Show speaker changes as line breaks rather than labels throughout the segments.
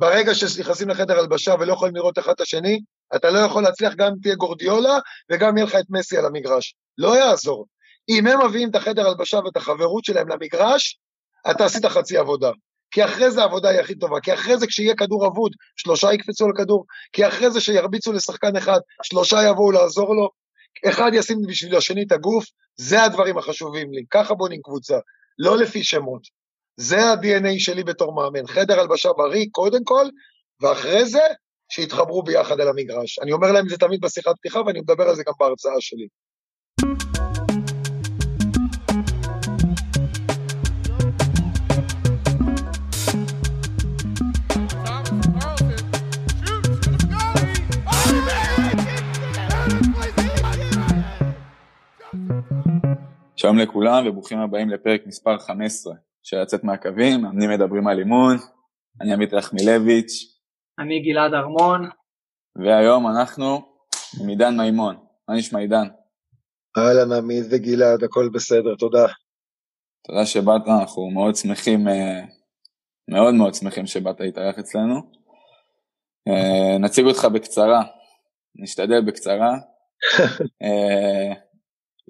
ברגע שנכנסים לחדר הלבשה ולא יכולים לראות אחד את השני, אתה לא יכול להצליח גם אם תהיה גורדיולה וגם יהיה לך את מסי על המגרש. לא יעזור. אם הם מביאים את החדר הלבשה ואת החברות שלהם למגרש, אתה עשית חצי עבודה. כי אחרי זה העבודה היא הכי טובה, כי אחרי זה כשיהיה כדור אבוד, שלושה יקפצו על כדור, כי אחרי זה שירביצו לשחקן אחד, שלושה יבואו לעזור לו, אחד ישים בשביל השני את הגוף, זה הדברים החשובים לי, ככה בונים קבוצה, לא לפי שמות. זה ה-DNA שלי בתור מאמן, חדר הלבשה בריא קודם כל, ואחרי זה, שיתחברו ביחד על המגרש. אני אומר להם את זה תמיד בשיחת פתיחה, ואני מדבר על זה גם בהרצאה שלי.
שלום לכולם וברוכים הבאים לפרק מספר 15 של לצאת מהקווים, מאמנים מדברים על אימון, אני עמית רחמילביץ'.
אני גלעד ארמון.
והיום אנחנו עם עידן מימון. מה נשמע עידן?
אהלן עמית וגלעד, הכל בסדר, תודה.
תודה שבאת, אנחנו מאוד שמחים, אה, מאוד מאוד שמחים שבאת להתארח אצלנו. אה, נציג אותך בקצרה, נשתדל בקצרה.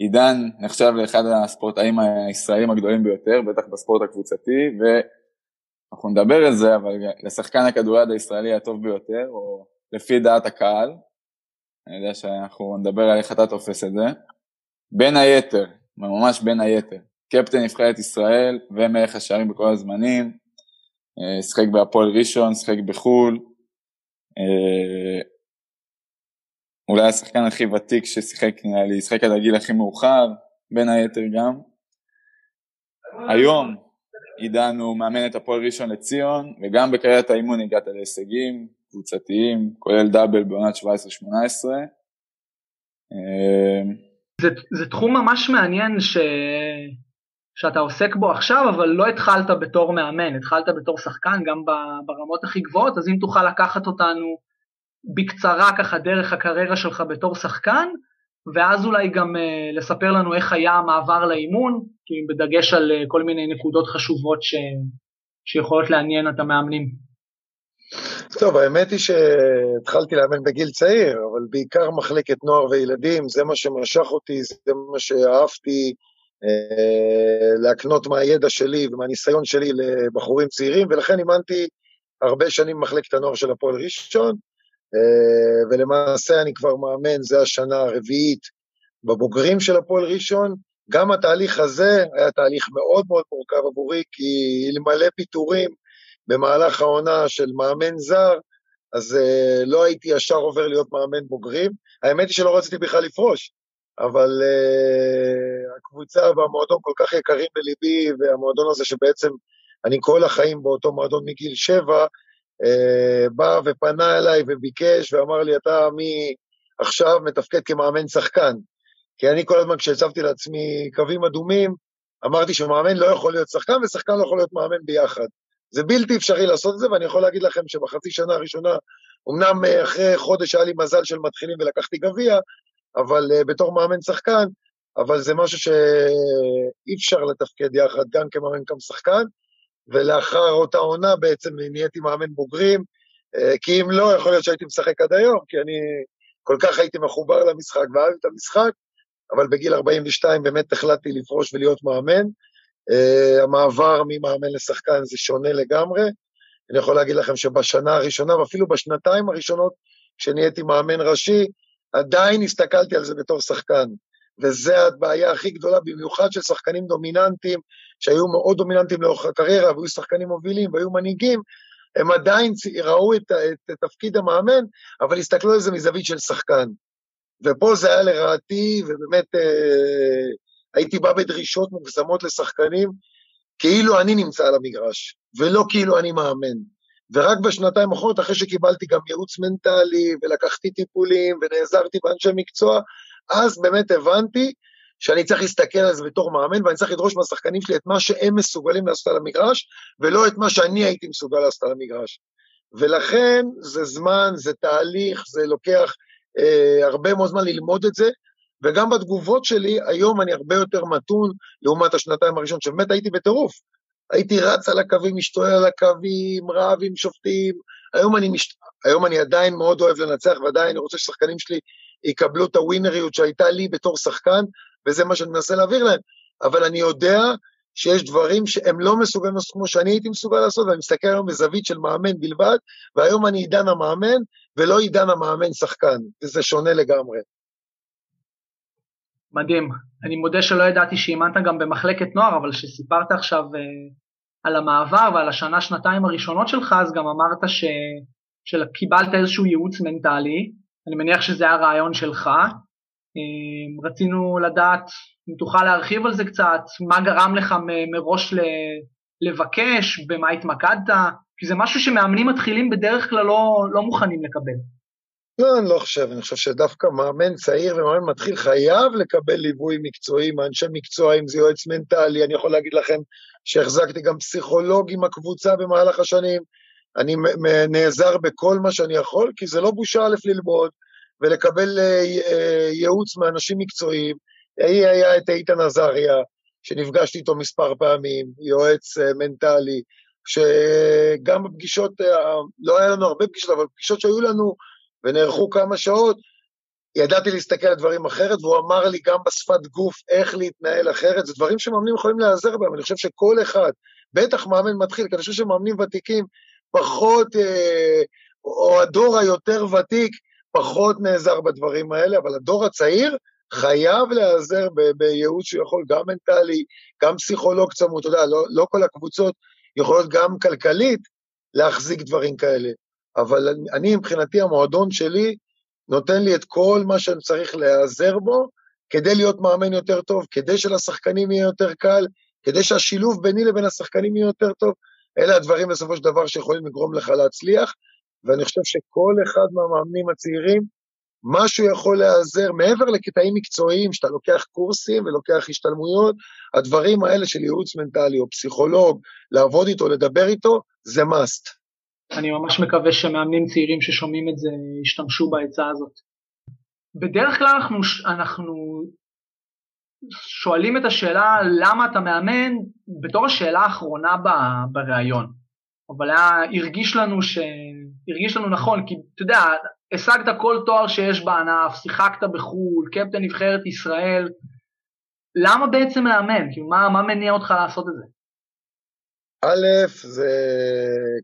עידן נחשב לאחד הספורטאים הישראלים הגדולים ביותר, בטח בספורט הקבוצתי, ואנחנו נדבר על זה, אבל לשחקן הכדוריד הישראלי הטוב ביותר, או לפי דעת הקהל, אני יודע שאנחנו נדבר על איך אתה תופס את זה, בין היתר, ממש בין היתר, קפטן נבחרת ישראל ומלך השערים בכל הזמנים, אה, שחק בהפועל ראשון, שחק בחו"ל, אה, אולי השחקן הכי ותיק ששיחק נראה לי, שיחק עד הגיל הכי מאוחר, בין היתר גם. היום עידן הוא מאמן את הפועל ראשון לציון, וגם בקריית האימון הגעת להישגים קבוצתיים, כולל דאבל בעונת 17-18.
זה, זה תחום ממש מעניין ש... שאתה עוסק בו עכשיו, אבל לא התחלת בתור מאמן, התחלת בתור שחקן גם ברמות הכי גבוהות, אז אם תוכל לקחת אותנו בקצרה ככה דרך הקריירה שלך בתור שחקן, ואז אולי גם uh, לספר לנו איך היה המעבר לאימון, כי בדגש על uh, כל מיני נקודות חשובות ש... שיכולות לעניין את המאמנים.
טוב, האמת היא שהתחלתי לאמן בגיל צעיר, אבל בעיקר מחלקת נוער וילדים, זה מה שמשך אותי, זה מה שאהבתי אה, להקנות מהידע שלי ומהניסיון שלי לבחורים צעירים, ולכן אימנתי הרבה שנים במחלקת הנוער של הפועל ראשון, אה, ולמעשה אני כבר מאמן, זה השנה הרביעית בבוגרים של הפועל ראשון. גם התהליך הזה היה תהליך מאוד מאוד מורכב עבורי, כי אלמלא פיטורים במהלך העונה של מאמן זר, אז uh, לא הייתי ישר עובר להיות מאמן בוגרים. האמת היא שלא רציתי בכלל לפרוש, אבל uh, הקבוצה והמועדון כל כך יקרים בליבי, והמועדון הזה שבעצם אני כל החיים באותו מועדון מגיל שבע, אה, בא ופנה אליי וביקש ואמר לי, אתה מעכשיו מתפקד כמאמן שחקן. כי אני כל הזמן כשהצבתי לעצמי קווים אדומים, אמרתי שמאמן לא יכול להיות שחקן ושחקן לא יכול להיות מאמן ביחד. זה בלתי אפשרי לעשות את זה, ואני יכול להגיד לכם שבחצי שנה הראשונה, אמנם אה, אחרי חודש היה לי מזל של מתחילים ולקחתי גביע, אבל uh, בתור מאמן שחקן, אבל זה משהו שאי אפשר לתפקד יחד, גם כמאמן גם שחקן, ולאחר אותה עונה בעצם נהייתי מאמן בוגרים, אה, כי אם לא, יכול להיות שהייתי משחק עד היום, כי אני כל כך הייתי מחובר למשחק ואהבתי את המשחק, אבל בגיל 42 באמת החלטתי לפרוש ולהיות מאמן. Uh, המעבר ממאמן לשחקן זה שונה לגמרי. אני יכול להגיד לכם שבשנה הראשונה, ואפילו בשנתיים הראשונות, כשנהייתי מאמן ראשי, עדיין הסתכלתי על זה בתור שחקן. וזו הבעיה הכי גדולה, במיוחד של שחקנים דומיננטיים, שהיו מאוד דומיננטיים לאורך הקריירה, והיו שחקנים מובילים והיו מנהיגים, הם עדיין ראו את, את, את תפקיד המאמן, אבל הסתכלו על זה מזווית של שחקן. ופה זה היה לרעתי, ובאמת אה, הייתי בא בדרישות מוגזמות לשחקנים, כאילו אני נמצא על המגרש, ולא כאילו אני מאמן. ורק בשנתיים האחרונות, אחרי שקיבלתי גם ייעוץ מנטלי, ולקחתי טיפולים, ונעזרתי באנשי מקצוע, אז באמת הבנתי שאני צריך להסתכל על זה בתור מאמן, ואני צריך לדרוש מהשחקנים שלי את מה שהם מסוגלים לעשות על המגרש, ולא את מה שאני הייתי מסוגל לעשות על המגרש. ולכן זה זמן, זה תהליך, זה לוקח אה, הרבה מאוד זמן ללמוד את זה, וגם בתגובות שלי, היום אני הרבה יותר מתון לעומת השנתיים הראשונות, שבאמת הייתי בטירוף. הייתי רץ על הקווים, משתולל על הקווים, רב עם שופטים. היום אני, מש... היום אני עדיין מאוד אוהב לנצח, ועדיין אני רוצה ששחקנים שלי יקבלו את הווינריות שהייתה לי בתור שחקן, וזה מה שאני מנסה להעביר להם. אבל אני יודע שיש דברים שהם לא מסוגלים לעשות כמו שאני הייתי מסוגל לעשות, ואני מסתכל היום בזווית של מאמן בלבד, והיום אני עידן המאמן, ולא עידן המאמן שחקן, וזה שונה לגמרי.
מדהים. אני מודה שלא ידעתי שאימנת גם במחלקת נוער, אבל כשסיפרת עכשיו אה, על המעבר ועל השנה-שנתיים הראשונות שלך, אז גם אמרת ש... שקיבלת איזשהו ייעוץ מנטלי, אני מניח שזה היה רעיון שלך. אה, רצינו לדעת אם תוכל להרחיב על זה קצת, מה גרם לך מראש לבקש, במה התמקדת, כי זה משהו שמאמנים מתחילים בדרך כלל לא, לא מוכנים לקבל.
לא, אני לא חושב, אני חושב שדווקא מאמן צעיר ומאמן מתחיל חייב לקבל ליווי מקצועי מאנשי מקצוע, אם זה יועץ מנטלי, אני יכול להגיד לכם שהחזקתי גם פסיכולוג עם הקבוצה במהלך השנים, אני נעזר בכל מה שאני יכול, כי זה לא בושה א' ללמוד ולקבל אה, אה, ייעוץ מאנשים מקצועיים. היה את איתן עזריה, שנפגשתי איתו מספר פעמים, יועץ אה, מנטלי, שגם בפגישות, לא היה לנו הרבה פגישות, אבל פגישות שהיו לנו ונערכו כמה שעות, ידעתי להסתכל על דברים אחרת, והוא אמר לי גם בשפת גוף איך להתנהל אחרת, זה דברים שמאמנים יכולים להיעזר בהם, אני חושב שכל אחד, בטח מאמן מתחיל, כי אני חושב שמאמנים ותיקים פחות, אה, או הדור היותר ותיק, פחות נעזר בדברים האלה, אבל הדור הצעיר חייב להיעזר בייעוץ שהוא יכול, גם מנטלי, גם פסיכולוג צמוד, אתה יודע, לא, לא כל הקבוצות יכולות גם כלכלית להחזיק דברים כאלה. אבל אני, מבחינתי, המועדון שלי נותן לי את כל מה שאני צריך להיעזר בו כדי להיות מאמן יותר טוב, כדי שלשחקנים יהיה יותר קל, כדי שהשילוב ביני לבין השחקנים יהיה יותר טוב. אלה הדברים בסופו של דבר שיכולים לגרום לך להצליח, ואני חושב שכל אחד מהמאמנים הצעירים, משהו יכול להיעזר, מעבר לקטעים מקצועיים, שאתה לוקח קורסים ולוקח השתלמויות, הדברים האלה של ייעוץ מנטלי או פסיכולוג, לעבוד איתו, לדבר איתו, זה must.
אני ממש מקווה שמאמנים צעירים ששומעים את זה ישתמשו בעצה הזאת. בדרך כלל אנחנו, אנחנו שואלים את השאלה למה אתה מאמן בתור השאלה האחרונה בריאיון. אבל היה, הרגיש לנו ש... הרגיש לנו נכון, כי אתה יודע, השגת כל תואר שיש בענף, שיחקת בחו"ל, קפטן נבחרת ישראל, למה בעצם מאמן? כאילו, מה, מה מניע אותך לעשות את זה?
א', זה...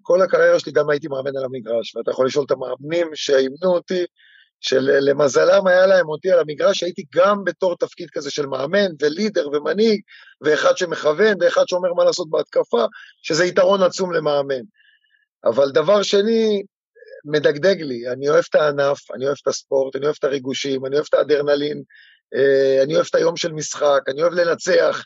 כל הקריירה שלי גם הייתי מאמן על המגרש, ואתה יכול לשאול את המאמנים שאימנו אותי, שלמזלם היה להם אותי על המגרש, הייתי גם בתור תפקיד כזה של מאמן ולידר ומנהיג, ואחד שמכוון ואחד שאומר מה לעשות בהתקפה, שזה יתרון עצום למאמן. אבל דבר שני, מדגדג לי, אני אוהב את הענף, אני אוהב את הספורט, אני אוהב את הריגושים, אני אוהב את האדרנלין, אה, אני אוהב את היום של משחק, אני אוהב לנצח,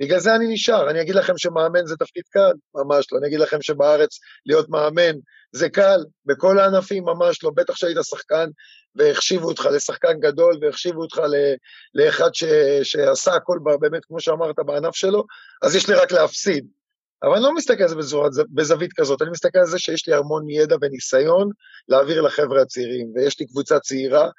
בגלל זה אני נשאר, אני אגיד לכם שמאמן זה תפקיד קל, ממש לא, אני אגיד לכם שבארץ להיות מאמן זה קל, בכל הענפים ממש לא, בטח שהיית שחקן והחשיבו אותך לשחקן גדול והחשיבו אותך לאחד ש, שעשה הכל באמת, כמו שאמרת, בענף שלו, אז יש לי רק להפסיד. אבל אני לא מסתכל על זה בזורת, בזווית כזאת, אני מסתכל על זה שיש לי המון ידע וניסיון להעביר לחבר'ה הצעירים, ויש לי קבוצה צעירה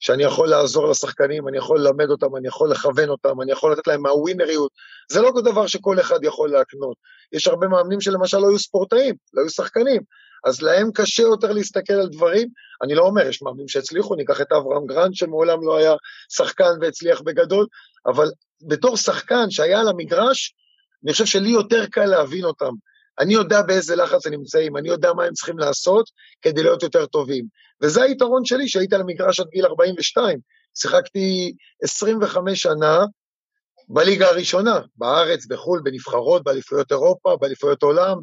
שאני יכול לעזור לשחקנים, אני יכול ללמד אותם, אני יכול לכוון אותם, אני יכול לתת להם מהווינריות. זה לא דבר שכל אחד יכול להקנות. יש הרבה מאמנים שלמשל לא היו ספורטאים, לא היו שחקנים, אז להם קשה יותר להסתכל על דברים. אני לא אומר, יש מאמנים שהצליחו, ניקח את אברהם גרנט שמעולם לא היה שחקן והצליח בגדול, אבל בתור שחקן שהיה על המגרש, אני חושב שלי יותר קל להבין אותם. אני יודע באיזה לחץ הם נמצאים, אני יודע מה הם צריכים לעשות כדי להיות יותר טובים. וזה היתרון שלי, שהייתי על המגרש עד גיל 42. שיחקתי 25 שנה בליגה הראשונה, בארץ, בחו"ל, בנבחרות, באליפויות אירופה, באליפויות עולם,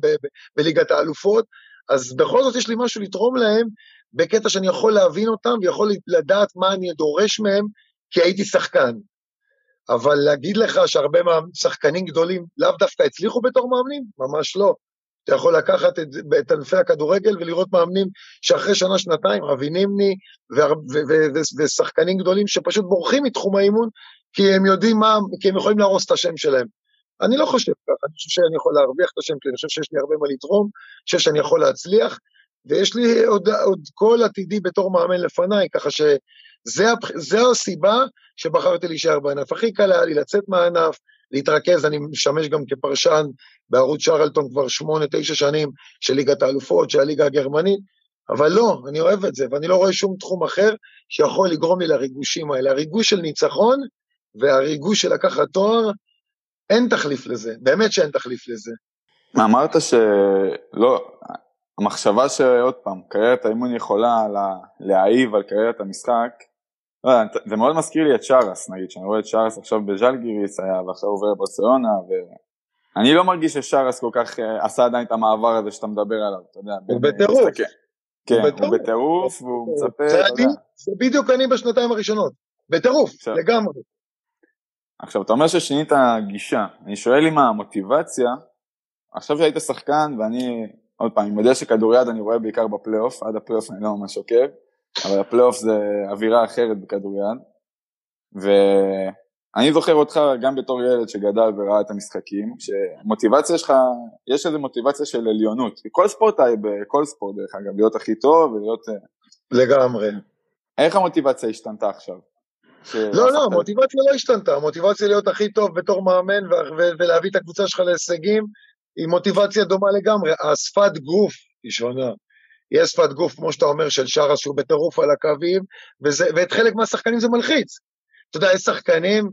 בליגת האלופות, אז בכל זאת יש לי משהו לתרום להם, בקטע שאני יכול להבין אותם ויכול לדעת מה אני דורש מהם, כי הייתי שחקן. אבל להגיד לך שהרבה שחקנים גדולים לאו דווקא הצליחו בתור מאמנים? ממש לא. אתה יכול לקחת את, את ענפי הכדורגל ולראות מאמנים שאחרי שנה-שנתיים, אבי נימני ושחקנים גדולים שפשוט בורחים מתחום האימון, כי הם יודעים מה, כי הם יכולים להרוס את השם שלהם. אני לא חושב ככה, אני חושב שאני יכול להרוויח את השם שלי, אני חושב שיש לי הרבה מה לתרום, אני חושב שאני יכול להצליח, ויש לי עוד, עוד כל עתידי בתור מאמן לפניי, ככה שזה הסיבה שבחרתי להישאר בענף. הכי קל היה לי לצאת מהענף, להתרכז, אני משמש גם כפרשן בערוץ שרלטון כבר שמונה, תשע שנים של ליגת האלופות, של הליגה הגרמנית, אבל לא, אני אוהב את זה, ואני לא רואה שום תחום אחר שיכול לגרום לי לריגושים האלה. הריגוש של ניצחון והריגוש של לקחת תואר, אין תחליף לזה, באמת שאין תחליף לזה.
אמרת שלא, המחשבה שעוד פעם, קריירת האימון יכולה לה, להעיב על קריירת המשחק, זה מאוד מזכיר לי את שרס, נגיד, שאני רואה את שרס עכשיו בז'לגיריס היה, ועכשיו עובר לברצלונה, ואני לא מרגיש ששרס כל כך אה, עשה עדיין את המעבר הזה שאתה מדבר עליו, אתה יודע.
הוא בטירוף.
כן, הוא בטירוף, והוא מצפה, אתה יודע.
זה בדיוק אני בשנתיים הראשונות, בטירוף, לגמרי.
עכשיו, אתה אומר ששינית גישה, אני שואל אם המוטיבציה, עכשיו שהיית שחקן, ואני, עוד פעם, אני מודה שכדוריד אני רואה בעיקר בפלייאוף, עד הפלייאוף אני לא ממש עוקב, אבל הפלייאוף זה אווירה אחרת בכדוריד, ואני זוכר אותך גם בתור ילד שגדל וראה את המשחקים, שמוטיבציה שלך, יש איזו מוטיבציה של עליונות, כל ספורטאי, בכל ספורט דרך אגב, להיות הכי טוב ולהיות... אה,
לגמרי.
איך המוטיבציה השתנתה עכשיו?
לא, לא, המוטיבציה לא השתנתה, המוטיבציה להיות הכי טוב בתור מאמן ולהביא את הקבוצה שלך להישגים היא מוטיבציה דומה לגמרי, השפת גוף היא שונה. יש שפת גוף, כמו שאתה אומר, של שרס שהוא בטירוף על הקווים, וזה, ואת חלק מהשחקנים זה מלחיץ. אתה יודע, יש שחקנים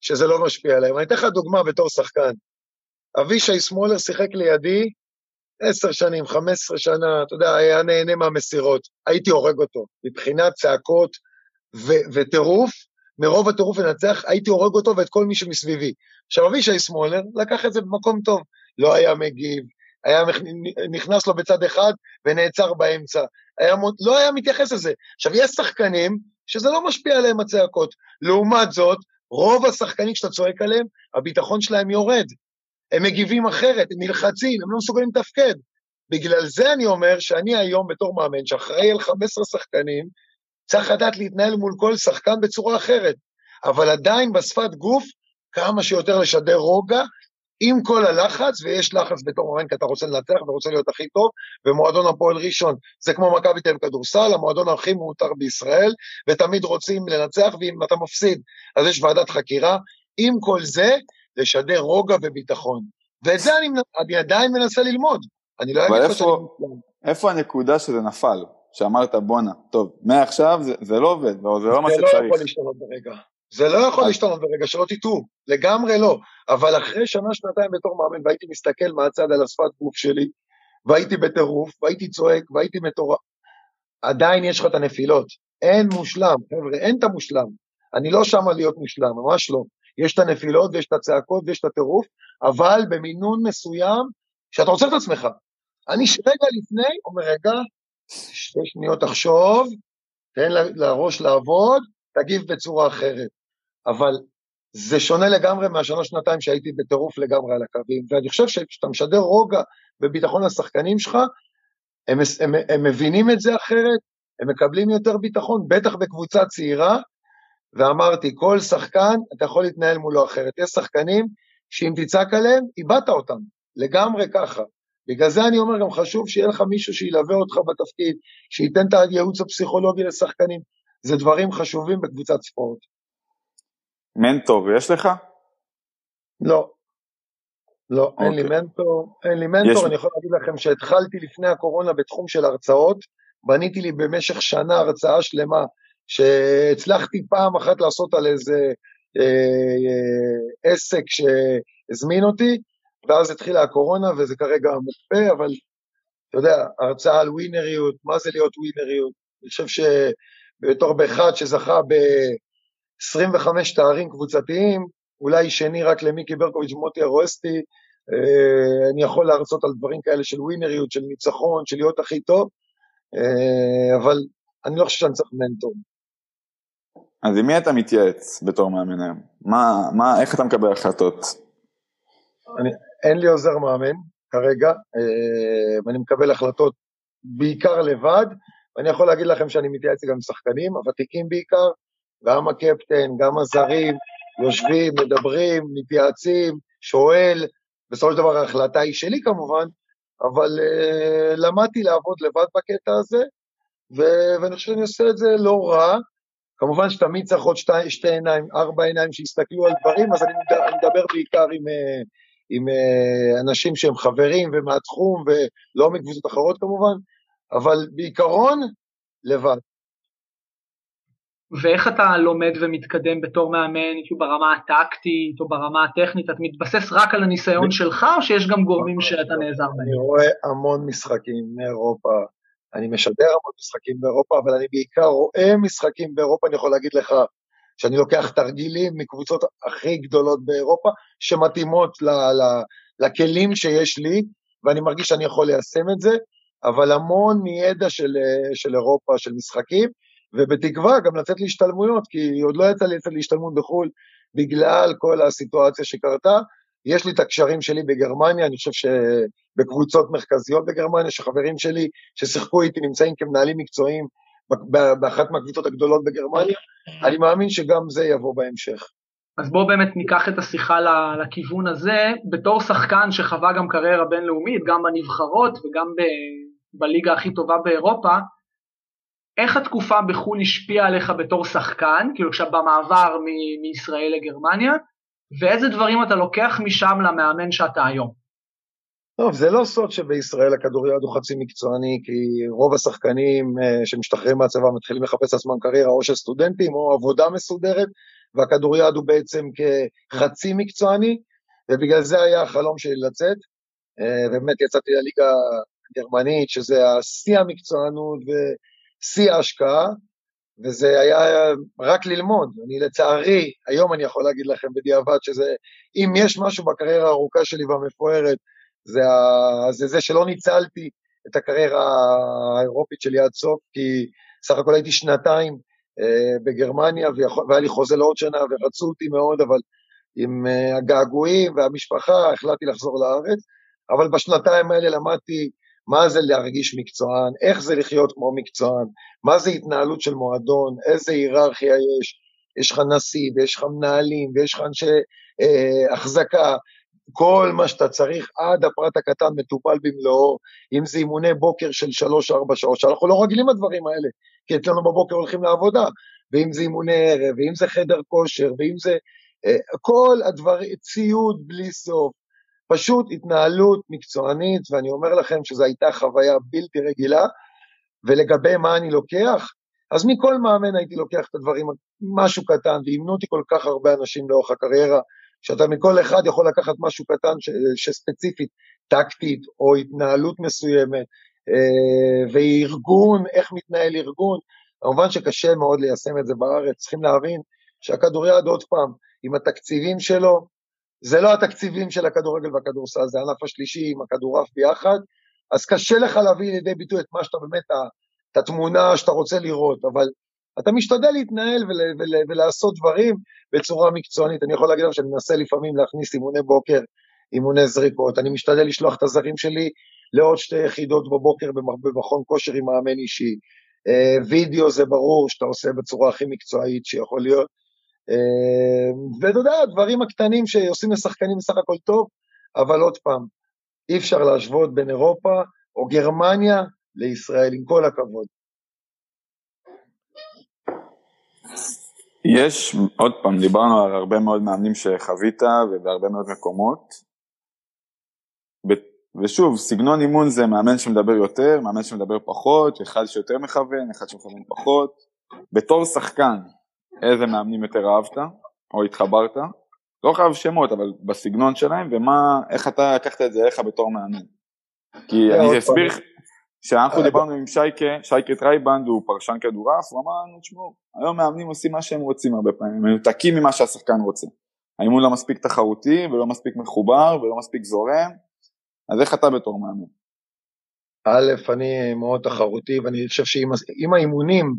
שזה לא משפיע עליהם. אני אתן לך דוגמה בתור שחקן. אבישי שמאלר שיחק לידי עשר שנים, חמש עשרה שנה, אתה יודע, היה נהנה מהמסירות. הייתי הורג אותו. מבחינת צעקות וטירוף, מרוב הטירוף לנצח, הייתי הורג אותו ואת כל מי שמסביבי. עכשיו, אבישי שמאלר לקח את זה במקום טוב. לא היה מגיב, היה נכנס לו בצד אחד ונעצר באמצע. היה, לא היה מתייחס לזה. עכשיו, יש שחקנים שזה לא משפיע עליהם הצעקות. לעומת זאת, רוב השחקנים שאתה צועק עליהם, הביטחון שלהם יורד. הם מגיבים אחרת, הם נלחצים, הם לא מסוגלים לתפקד. בגלל זה אני אומר שאני היום בתור מאמן, שאחראי על 15 שחקנים, צריך לדעת להתנהל מול כל שחקן בצורה אחרת. אבל עדיין בשפת גוף, כמה שיותר לשדר רוגע, עם כל הלחץ, ויש לחץ בתור מאמן כי אתה רוצה לנצח ורוצה להיות הכי טוב, ומועדון הפועל ראשון זה כמו מכבי תל כדורסל, המועדון הכי מאותר בישראל, ותמיד רוצים לנצח, ואם אתה מפסיד אז יש ועדת חקירה. עם כל זה, לשדר רוגע וביטחון. ואת זה אני, אני עדיין מנסה ללמוד. אני לא אגיד לך שאני...
איפה הנקודה שזה נפל? שאמרת בואנה, טוב, מעכשיו זה, זה לא עובד, זה לא מה שצריך.
זה לא יכול להשתנות ברגע. זה לא יכול להשתנות ברגע, שלא תטעו, לגמרי לא. אבל אחרי שנה, שנתיים בתור מאמן, והייתי מסתכל מהצד על השפת גוף שלי, והייתי בטירוף, והייתי צועק, והייתי מטורף, עדיין יש לך את הנפילות. אין מושלם, חבר'ה, אין את המושלם. אני לא שם להיות מושלם, ממש לא. יש את הנפילות ויש את הצעקות ויש את הטירוף, אבל במינון מסוים שאתה עוצר את עצמך. אני רגע לפני אומר, רגע, שתי שניות תחשוב, תן לראש לעבוד, תגיב בצורה אחרת. אבל זה שונה לגמרי מהשלוש שנתיים שהייתי בטירוף לגמרי על הקווים, ואני חושב שכשאתה משדר רוגע בביטחון לשחקנים שלך, הם, הם, הם מבינים את זה אחרת, הם מקבלים יותר ביטחון, בטח בקבוצה צעירה, ואמרתי, כל שחקן, אתה יכול להתנהל מולו אחרת. יש שחקנים שאם תצעק עליהם, איבדת אותם, לגמרי ככה. בגלל זה אני אומר, גם חשוב שיהיה לך מישהו שילווה אותך בתפקיד, שייתן את הייעוץ הפסיכולוגי לשחקנים. זה דברים חשובים בקבוצת ספורט.
מנטור יש לך?
לא. לא, okay. אין לי אוקיי. מנטור, אין לי מנטור, יש... אני יכול להגיד לכם שהתחלתי לפני הקורונה בתחום של הרצאות, בניתי לי במשך שנה הרצאה שלמה, שהצלחתי פעם אחת לעשות על איזה אה, אה, עסק שהזמין אותי, ואז התחילה הקורונה וזה כרגע מוקפא, אבל אתה יודע, הרצאה על ווינריות, מה זה להיות ווינריות, אני חושב שבתור באחד שזכה ב... 25 תארים קבוצתיים, אולי שני רק למיקי ברקוביץ' ומוטי ארואסטי, אה, אני יכול להרצות על דברים כאלה של ווינריות, של ניצחון, של להיות הכי טוב, אה, אבל אני לא חושב שאני צריך מנטור.
אז עם מי אתה מתייעץ בתור מאמן היום? מה, מה, איך אתה מקבל החלטות?
אני, אין לי עוזר מאמן כרגע, אה, ואני מקבל החלטות בעיקר לבד, ואני יכול להגיד לכם שאני מתייעץ גם עם שחקנים, הוותיקים בעיקר, גם הקפטן, גם הזרים, יושבים, מדברים, מתייעצים, שואל, בסופו של דבר ההחלטה היא שלי כמובן, אבל uh, למדתי לעבוד לבד בקטע הזה, ו- ואני חושב שאני עושה את זה לא רע. כמובן שתמיד צריך עוד שתי, שתי עיניים, ארבע עיניים שיסתכלו על דברים, אז אני מדבר, אני מדבר בעיקר עם, uh, עם אנשים שהם חברים ומהתחום ולא מקבוצות אחרות כמובן, אבל בעיקרון, לבד.
ואיך אתה לומד ומתקדם בתור מאמן, כאילו ברמה הטקטית או ברמה הטכנית, אתה מתבסס רק על הניסיון שלך, או שיש גם גורמים שאתה נעזר בהם?
אני רואה המון משחקים מאירופה, אני משדר המון משחקים באירופה, אבל אני בעיקר רואה משחקים באירופה, אני יכול להגיד לך שאני לוקח תרגילים מקבוצות הכי גדולות באירופה, שמתאימות ל, ל, לכלים שיש לי, ואני מרגיש שאני יכול ליישם את זה, אבל המון מידע של, של אירופה, של משחקים, ובתקווה גם לצאת להשתלמויות, כי עוד לא יצא לי לצאת להשתלמות בחו"ל בגלל כל הסיטואציה שקרתה. יש לי את הקשרים שלי בגרמניה, אני חושב שבקבוצות מרכזיות בגרמניה, שחברים שלי ששיחקו איתי נמצאים כמנהלים מקצועיים באחת מהקבוצות הגדולות בגרמניה, אני מאמין שגם זה יבוא בהמשך.
אז בואו באמת ניקח את השיחה לכיוון הזה, בתור שחקן שחווה גם קריירה בינלאומית, גם בנבחרות וגם ב- בליגה הכי טובה באירופה, איך התקופה בחו"ל השפיעה עליך בתור שחקן, כאילו עכשיו במעבר מ- מישראל לגרמניה, ואיזה דברים אתה לוקח משם למאמן שאתה היום?
טוב, זה לא סוד שבישראל הכדוריד הוא חצי מקצועני, כי רוב השחקנים uh, שמשתחררים מהצבא מתחילים לחפש לעצמם קריירה או של סטודנטים או עבודה מסודרת, והכדוריד הוא בעצם כחצי מקצועני, ובגלל זה היה החלום שלי לצאת. Uh, באמת יצאתי לליגה הגרמנית, שזה השיא המקצוענות ושיא ההשקעה, וזה היה רק ללמוד. אני לצערי, היום אני יכול להגיד לכם בדיעבד שזה, אם יש משהו בקריירה הארוכה שלי והמפוארת, זה, זה זה שלא ניצלתי את הקריירה האירופית שלי עד סוף, כי סך הכל הייתי שנתיים אה, בגרמניה, והיה לי חוזה לעוד שנה, ורצו אותי מאוד, אבל עם אה, הגעגועים והמשפחה החלטתי לחזור לארץ, אבל בשנתיים האלה למדתי מה זה להרגיש מקצוען, איך זה לחיות כמו מקצוען, מה זה התנהלות של מועדון, איזה היררכיה יש, יש לך נשיא ויש לך מנהלים ויש לך אנשי אה, החזקה, כל מה שאתה צריך עד הפרט הקטן מטופל במלואו, אם זה אימוני בוקר של 3-4 שעות, שאנחנו לא רגילים לדברים האלה, כי אצלנו בבוקר הולכים לעבודה, ואם זה אימוני ערב, ואם זה חדר כושר, ואם זה אה, כל הדברים, ציוד בלי סוף, פשוט התנהלות מקצוענית, ואני אומר לכם שזו הייתה חוויה בלתי רגילה, ולגבי מה אני לוקח, אז מכל מאמן הייתי לוקח את הדברים, משהו קטן, ואימנו אותי כל כך הרבה אנשים לאורך הקריירה, שאתה מכל אחד יכול לקחת משהו קטן ש, שספציפית, טקטית או התנהלות מסוימת, אה, וארגון, איך מתנהל ארגון, כמובן שקשה מאוד ליישם את זה בארץ, צריכים להבין שהכדוריד עוד פעם, עם התקציבים שלו, זה לא התקציבים של הכדורגל והכדורסל, זה הענף השלישי עם הכדורעף ביחד, אז קשה לך להביא לידי ביטוי את מה שאתה באמת, את התמונה שאתה רוצה לראות, אבל אתה משתדל להתנהל ול, ול, ולעשות דברים בצורה מקצוענית. אני יכול להגיד לך שאני מנסה לפעמים להכניס אימוני בוקר, אימוני זריקות, אני משתדל לשלוח את הזרים שלי לעוד שתי יחידות בבוקר במכון כושר עם מאמן אישי. אה, וידאו זה ברור שאתה עושה בצורה הכי מקצועית שיכול להיות. אה, ואתה יודע, הדברים הקטנים שעושים לשחקנים בסך הכל טוב, אבל עוד פעם, אי אפשר להשוות בין אירופה או גרמניה לישראל, עם כל הכבוד.
יש, עוד פעם, דיברנו על הרבה מאוד מאמנים שחווית ובהרבה מאוד מקומות. ושוב, סגנון אימון זה מאמן שמדבר יותר, מאמן שמדבר פחות, אחד שיותר מכוון, אחד שמכוון פחות. בתור שחקן, איזה מאמנים יותר אהבת או התחברת? לא חייב שמות, אבל בסגנון שלהם, ומה, איך אתה לקחת את זה אליך בתור מאמן? כי אני אסביר, כשאנחנו דיברנו עם שייקה, שייקה טרייבנד הוא פרשן כדורעף, הוא אמר לנו, תשמעו, היום מאמנים עושים מה שהם רוצים הרבה פעמים, הם מנותקים ממה שהשחקן רוצה. האימון לא מספיק תחרותי ולא מספיק מחובר ולא מספיק זורם, אז איך אתה בתור מאמן?
א', אני מאוד תחרותי ואני חושב שאם האימונים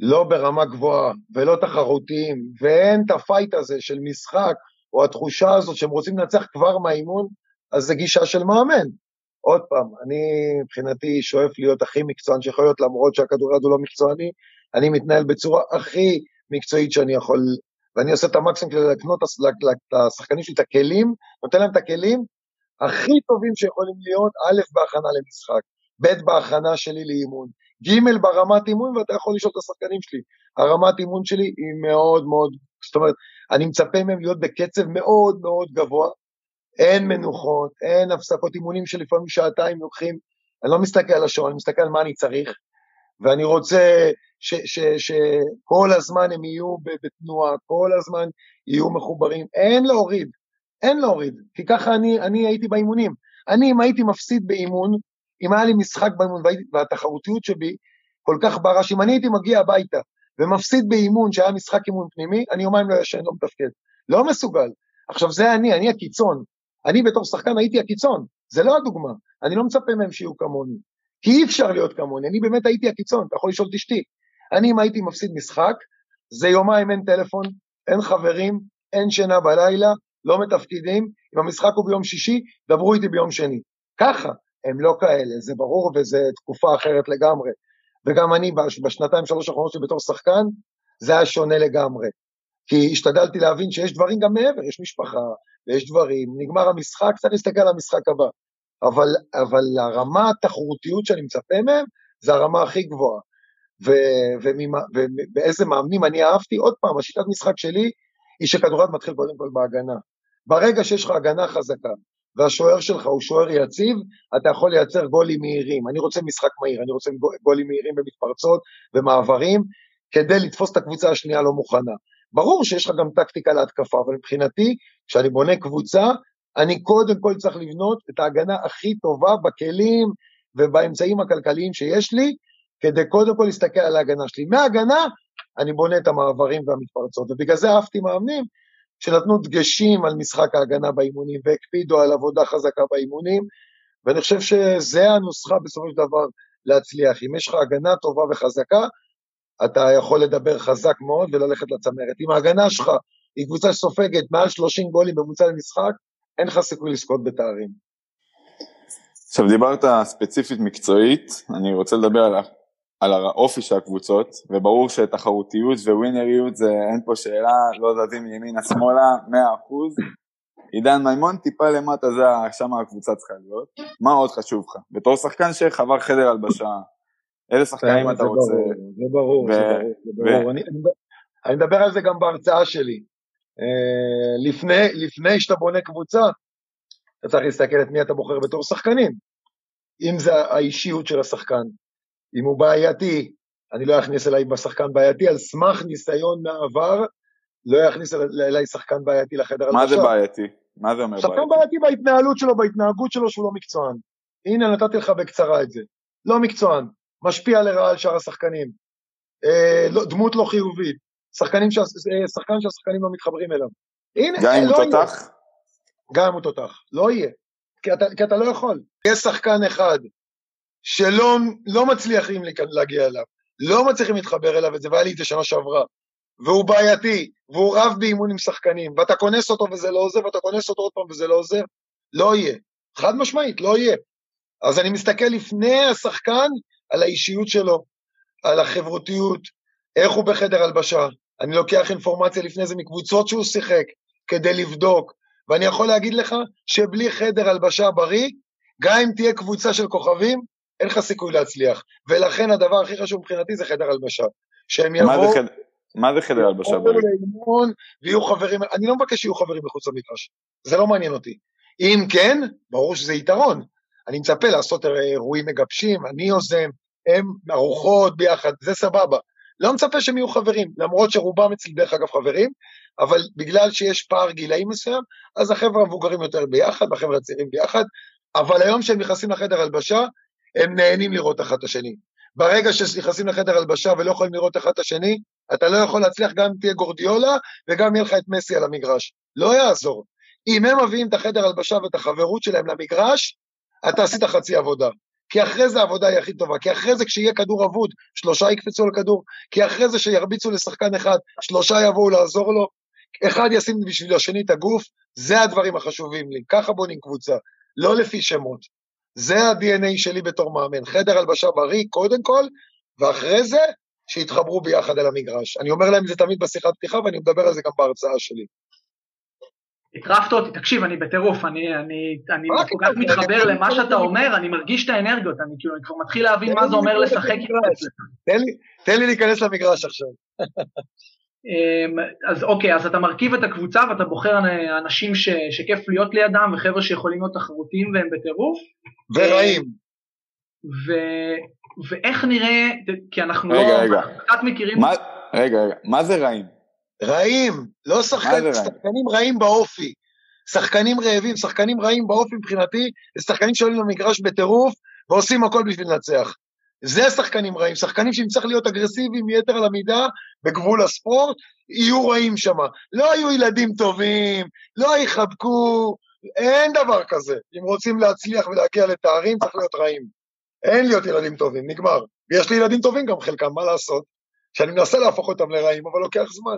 לא ברמה גבוהה ולא תחרותיים ואין את הפייט הזה של משחק או התחושה הזאת שהם רוצים לנצח כבר מהאימון, אז זה גישה של מאמן. עוד פעם, אני מבחינתי שואף להיות הכי מקצוען שיכול להיות, למרות שהכדוריד הוא לא מקצועני, אני מתנהל בצורה הכי מקצועית שאני יכול, ואני עושה את המקסימום כדי לקנות לשחקנים שלי את הכלים, נותן להם את הכלים הכי טובים שיכולים להיות, א', בהכנה למשחק, ב', בהכנה שלי לאימון, ג', ברמת אימון, ואתה יכול לשאול את השחקנים שלי, הרמת אימון שלי היא מאוד מאוד, זאת אומרת, אני מצפה מהם להיות בקצב מאוד מאוד גבוה, אין מנוחות, אין הפסקות אימונים שלפעמים שעתיים לוקחים, אני לא מסתכל על השעון, אני מסתכל על מה אני צריך, ואני רוצה שכל הזמן הם יהיו בתנועה, כל הזמן יהיו מחוברים, אין להוריד, אין להוריד, כי ככה אני, אני הייתי באימונים. אני, אם הייתי מפסיד באימון, אם היה לי משחק באימון והתחרותיות שבי כל כך ברה, שאם אני הייתי מגיע הביתה ומפסיד באימון שהיה משחק אימון פנימי, אני יומיים לא ישן, לא מתפקד. לא מסוגל. עכשיו זה אני, אני הקיצון. אני בתור שחקן הייתי הקיצון, זה לא הדוגמה. אני לא מצפה מהם שיהיו כמוני. כי אי אפשר להיות כמוני, אני באמת הייתי הקיצון, אתה יכול לשאול את אשתי. אני אם הייתי מפסיד משחק, זה יומיים אין טלפון, אין חברים, אין שינה בלילה, לא מתפקידים, אם המשחק הוא ביום שישי, דברו איתי ביום שני. ככה, הם לא כאלה, זה ברור וזו תקופה אחרת לגמרי. וגם אני בשנתיים שלוש האחרונות שלי בתור שחקן, זה היה שונה לגמרי. כי השתדלתי להבין שיש דברים גם מעבר, יש משפחה, ויש דברים, נגמר המשחק, צריך להסתכל על המשחק הבא. אבל, אבל הרמה התחרותיות שאני מצפה מהם, זה הרמה הכי גבוהה. ובאיזה מאמנים אני אהבתי, עוד פעם, השיטת משחק שלי היא שכדורגל מתחיל קודם כל בהגנה. ברגע שיש לך הגנה חזקה, והשוער שלך הוא שוער יציב, אתה יכול לייצר גולים מהירים. אני רוצה משחק מהיר, אני רוצה גולים מהירים במתפרצות ומעברים, כדי לתפוס את הקבוצה השנייה לא מוכנה. ברור שיש לך גם טקטיקה להתקפה, אבל מבחינתי, כשאני בונה קבוצה, אני קודם כל צריך לבנות את ההגנה הכי טובה בכלים ובאמצעים הכלכליים שיש לי, כדי קודם כל להסתכל על ההגנה שלי. מההגנה אני בונה את המעברים והמתפרצות, ובגלל זה אהבתי מאמנים שנתנו דגשים על משחק ההגנה באימונים והקפידו על עבודה חזקה באימונים, ואני חושב שזה הנוסחה בסופו של דבר להצליח. אם יש לך הגנה טובה וחזקה, אתה יכול לדבר חזק מאוד וללכת לצמרת. אם ההגנה שלך היא קבוצה שסופגת מעל 30 גולים בממוצע למשחק, אין לך סיכוי לזכות בתארים.
עכשיו דיברת ספציפית מקצועית, אני רוצה לדבר על על האופי של הקבוצות, וברור שתחרותיות וווינריות זה אין פה שאלה, לא זזים מימינה שמאלה, 100%. עידן מימון טיפה למטה זה שם הקבוצה צריכה להיות. מה עוד חשוב לך? בתור שחקן שחבר חדר הלבשה, איזה שחקנים אתה רוצה?
זה ברור, זה ברור. אני מדבר על זה גם בהרצאה שלי. אה, לפני שאתה בונה קבוצה, אתה צריך להסתכל את מי אתה בוחר בתור שחקנים. אם זה האישיות של השחקן, אם הוא בעייתי, אני לא אכניס אליי בשחקן בעייתי, על סמך ניסיון מעבר, לא אכניס אליי שחקן בעייתי לחדר
הלבשה. מה זה בעייתי? מה זה אומר
בעייתי? שחקן בעייתי בהתנהלות שלו, בהתנהגות שלו שהוא לא מקצוען. הנה, נתתי לך בקצרה את זה. לא מקצוען, משפיע לרעה על שאר השחקנים. אה, לא, דמות לא חיובית. שחקנים. אה, שחקן שהשחקנים לא מתחברים אליו. הנה,
גם אם לא הוא תותח?
גם אם הוא תותח. לא יהיה. כי אתה, כי אתה לא יכול. יש שחקן אחד שלא לא מצליחים להגיע אליו, לא מצליחים להתחבר אליו, וזה והיה לי את זה שנה שעברה, והוא בעייתי, והוא רב באימון עם שחקנים, ואתה כונס אותו וזה לא עוזר, ואתה כונס אותו עוד פעם וזה לא עוזר, לא יהיה. חד משמעית, לא יהיה. אז אני מסתכל לפני השחקן על האישיות שלו, על החברותיות, איך הוא בחדר הלבשה. אני לוקח אינפורמציה לפני זה מקבוצות שהוא שיחק, כדי לבדוק, ואני יכול להגיד לך שבלי חדר הלבשה בריא, גם אם תהיה קבוצה של כוכבים, אין לך סיכוי להצליח. ולכן הדבר הכי חשוב מבחינתי זה חדר הלבשה. שהם יבואו...
מה זה חדר הלבשה בריא?
ויהיו חברים, אני לא מבקש שיהיו חברים מחוץ למגרש, זה לא מעניין אותי. אם כן, ברור שזה יתרון. אני מצפה לעשות אירועים מגבשים, אני יוזם, הם ארוחות ביחד, זה סבבה. לא מצפה שהם יהיו חברים, למרות שרובם אצלי דרך אגב חברים, אבל בגלל שיש פער גילאים מסוים, אז החבר'ה המבוגרים יותר ביחד, החבר'ה הצעירים ביחד, אבל היום שהם נכנסים לחדר הלבשה, הם נהנים לראות אחד את השני. ברגע שנכנסים לחדר הלבשה ולא יכולים לראות אחד את השני, אתה לא יכול להצליח גם אם תהיה גורדיולה וגם יהיה לך את מסי על המגרש. לא יעזור. אם הם מביאים את החדר הלבשה ואת החברות שלהם למגרש, אתה עשית חצי עבודה. כי אחרי זה העבודה היא הכי טובה, כי אחרי זה כשיהיה כדור אבוד, שלושה יקפצו על כדור, כי אחרי זה שירביצו לשחקן אחד, שלושה יבואו לעזור לו, אחד ישים בשביל השני את הגוף, זה הדברים החשובים לי, ככה בונים קבוצה, לא לפי שמות. זה ה-DNA שלי בתור מאמן, חדר הלבשה בריא קודם כל, ואחרי זה, שיתחברו ביחד על המגרש. אני אומר להם את זה תמיד בשיחת פתיחה, ואני מדבר על זה גם בהרצאה שלי.
הטרפת אותי, תקשיב, אני בטירוף, אני, אני, אני כל כך מתחבר למה שאתה אומר, אני מרגיש את האנרגיות, אני כאילו, כבר מתחיל להבין מה זה אומר לשחק.
תן לי להיכנס למגרש עכשיו.
אמ, אז אוקיי, אז אתה מרכיב את הקבוצה ואתה בוחר אנשים ש, שכיף להיות לידם וחבר'ה שיכולים להיות תחרותיים והם בטירוף.
ורעים.
ו, ואיך נראה, כי אנחנו
רגע,
לא...
רגע.
קצת מכירים...
מה, רגע, רגע, מה זה רעים?
רעים, לא שחקנים? שחקנים רעים באופי. שחקנים רעבים, שחקנים רעים באופי מבחינתי, זה שחקנים שעולים למגרש בטירוף ועושים הכל בשביל לנצח. זה שחקנים רעים, שחקנים שאם צריך להיות אגרסיביים יתר על המידה בגבול הספורט, יהיו רעים שם. לא היו ילדים טובים, לא יחבקו, אין דבר כזה. אם רוצים להצליח ולהגיע לתארים, צריך להיות רעים. אין להיות ילדים טובים, נגמר. ויש לי ילדים טובים גם חלקם, מה לעשות? שאני מנסה להפוך אותם לרעים, אבל לוקח זמן.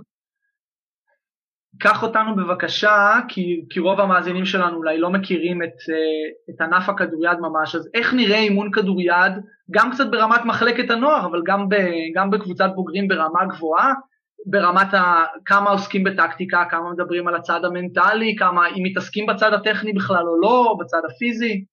קח אותנו בבקשה, כי, כי רוב המאזינים שלנו אולי לא מכירים את, אה, את ענף הכדוריד ממש, אז איך נראה אימון כדוריד, גם קצת ברמת מחלקת הנוער, אבל גם, ב, גם בקבוצת בוגרים ברמה גבוהה, ברמת ה, כמה עוסקים בטקטיקה, כמה מדברים על הצד המנטלי, כמה אם מתעסקים בצד הטכני בכלל או לא, בצד הפיזי.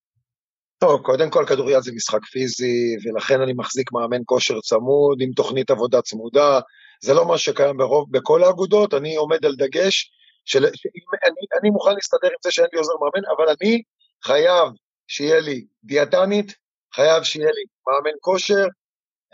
טוב, קודם כל כדוריד זה משחק פיזי, ולכן אני מחזיק מאמן כושר צמוד, עם תוכנית עבודה צמודה, זה לא מה שקיים ברוב, בכל האגודות, אני עומד על דגש, של, אני, אני מוכן להסתדר עם זה שאין לי עוזר מאמן, אבל אני חייב שיהיה לי דיאטנית, חייב שיהיה לי מאמן כושר,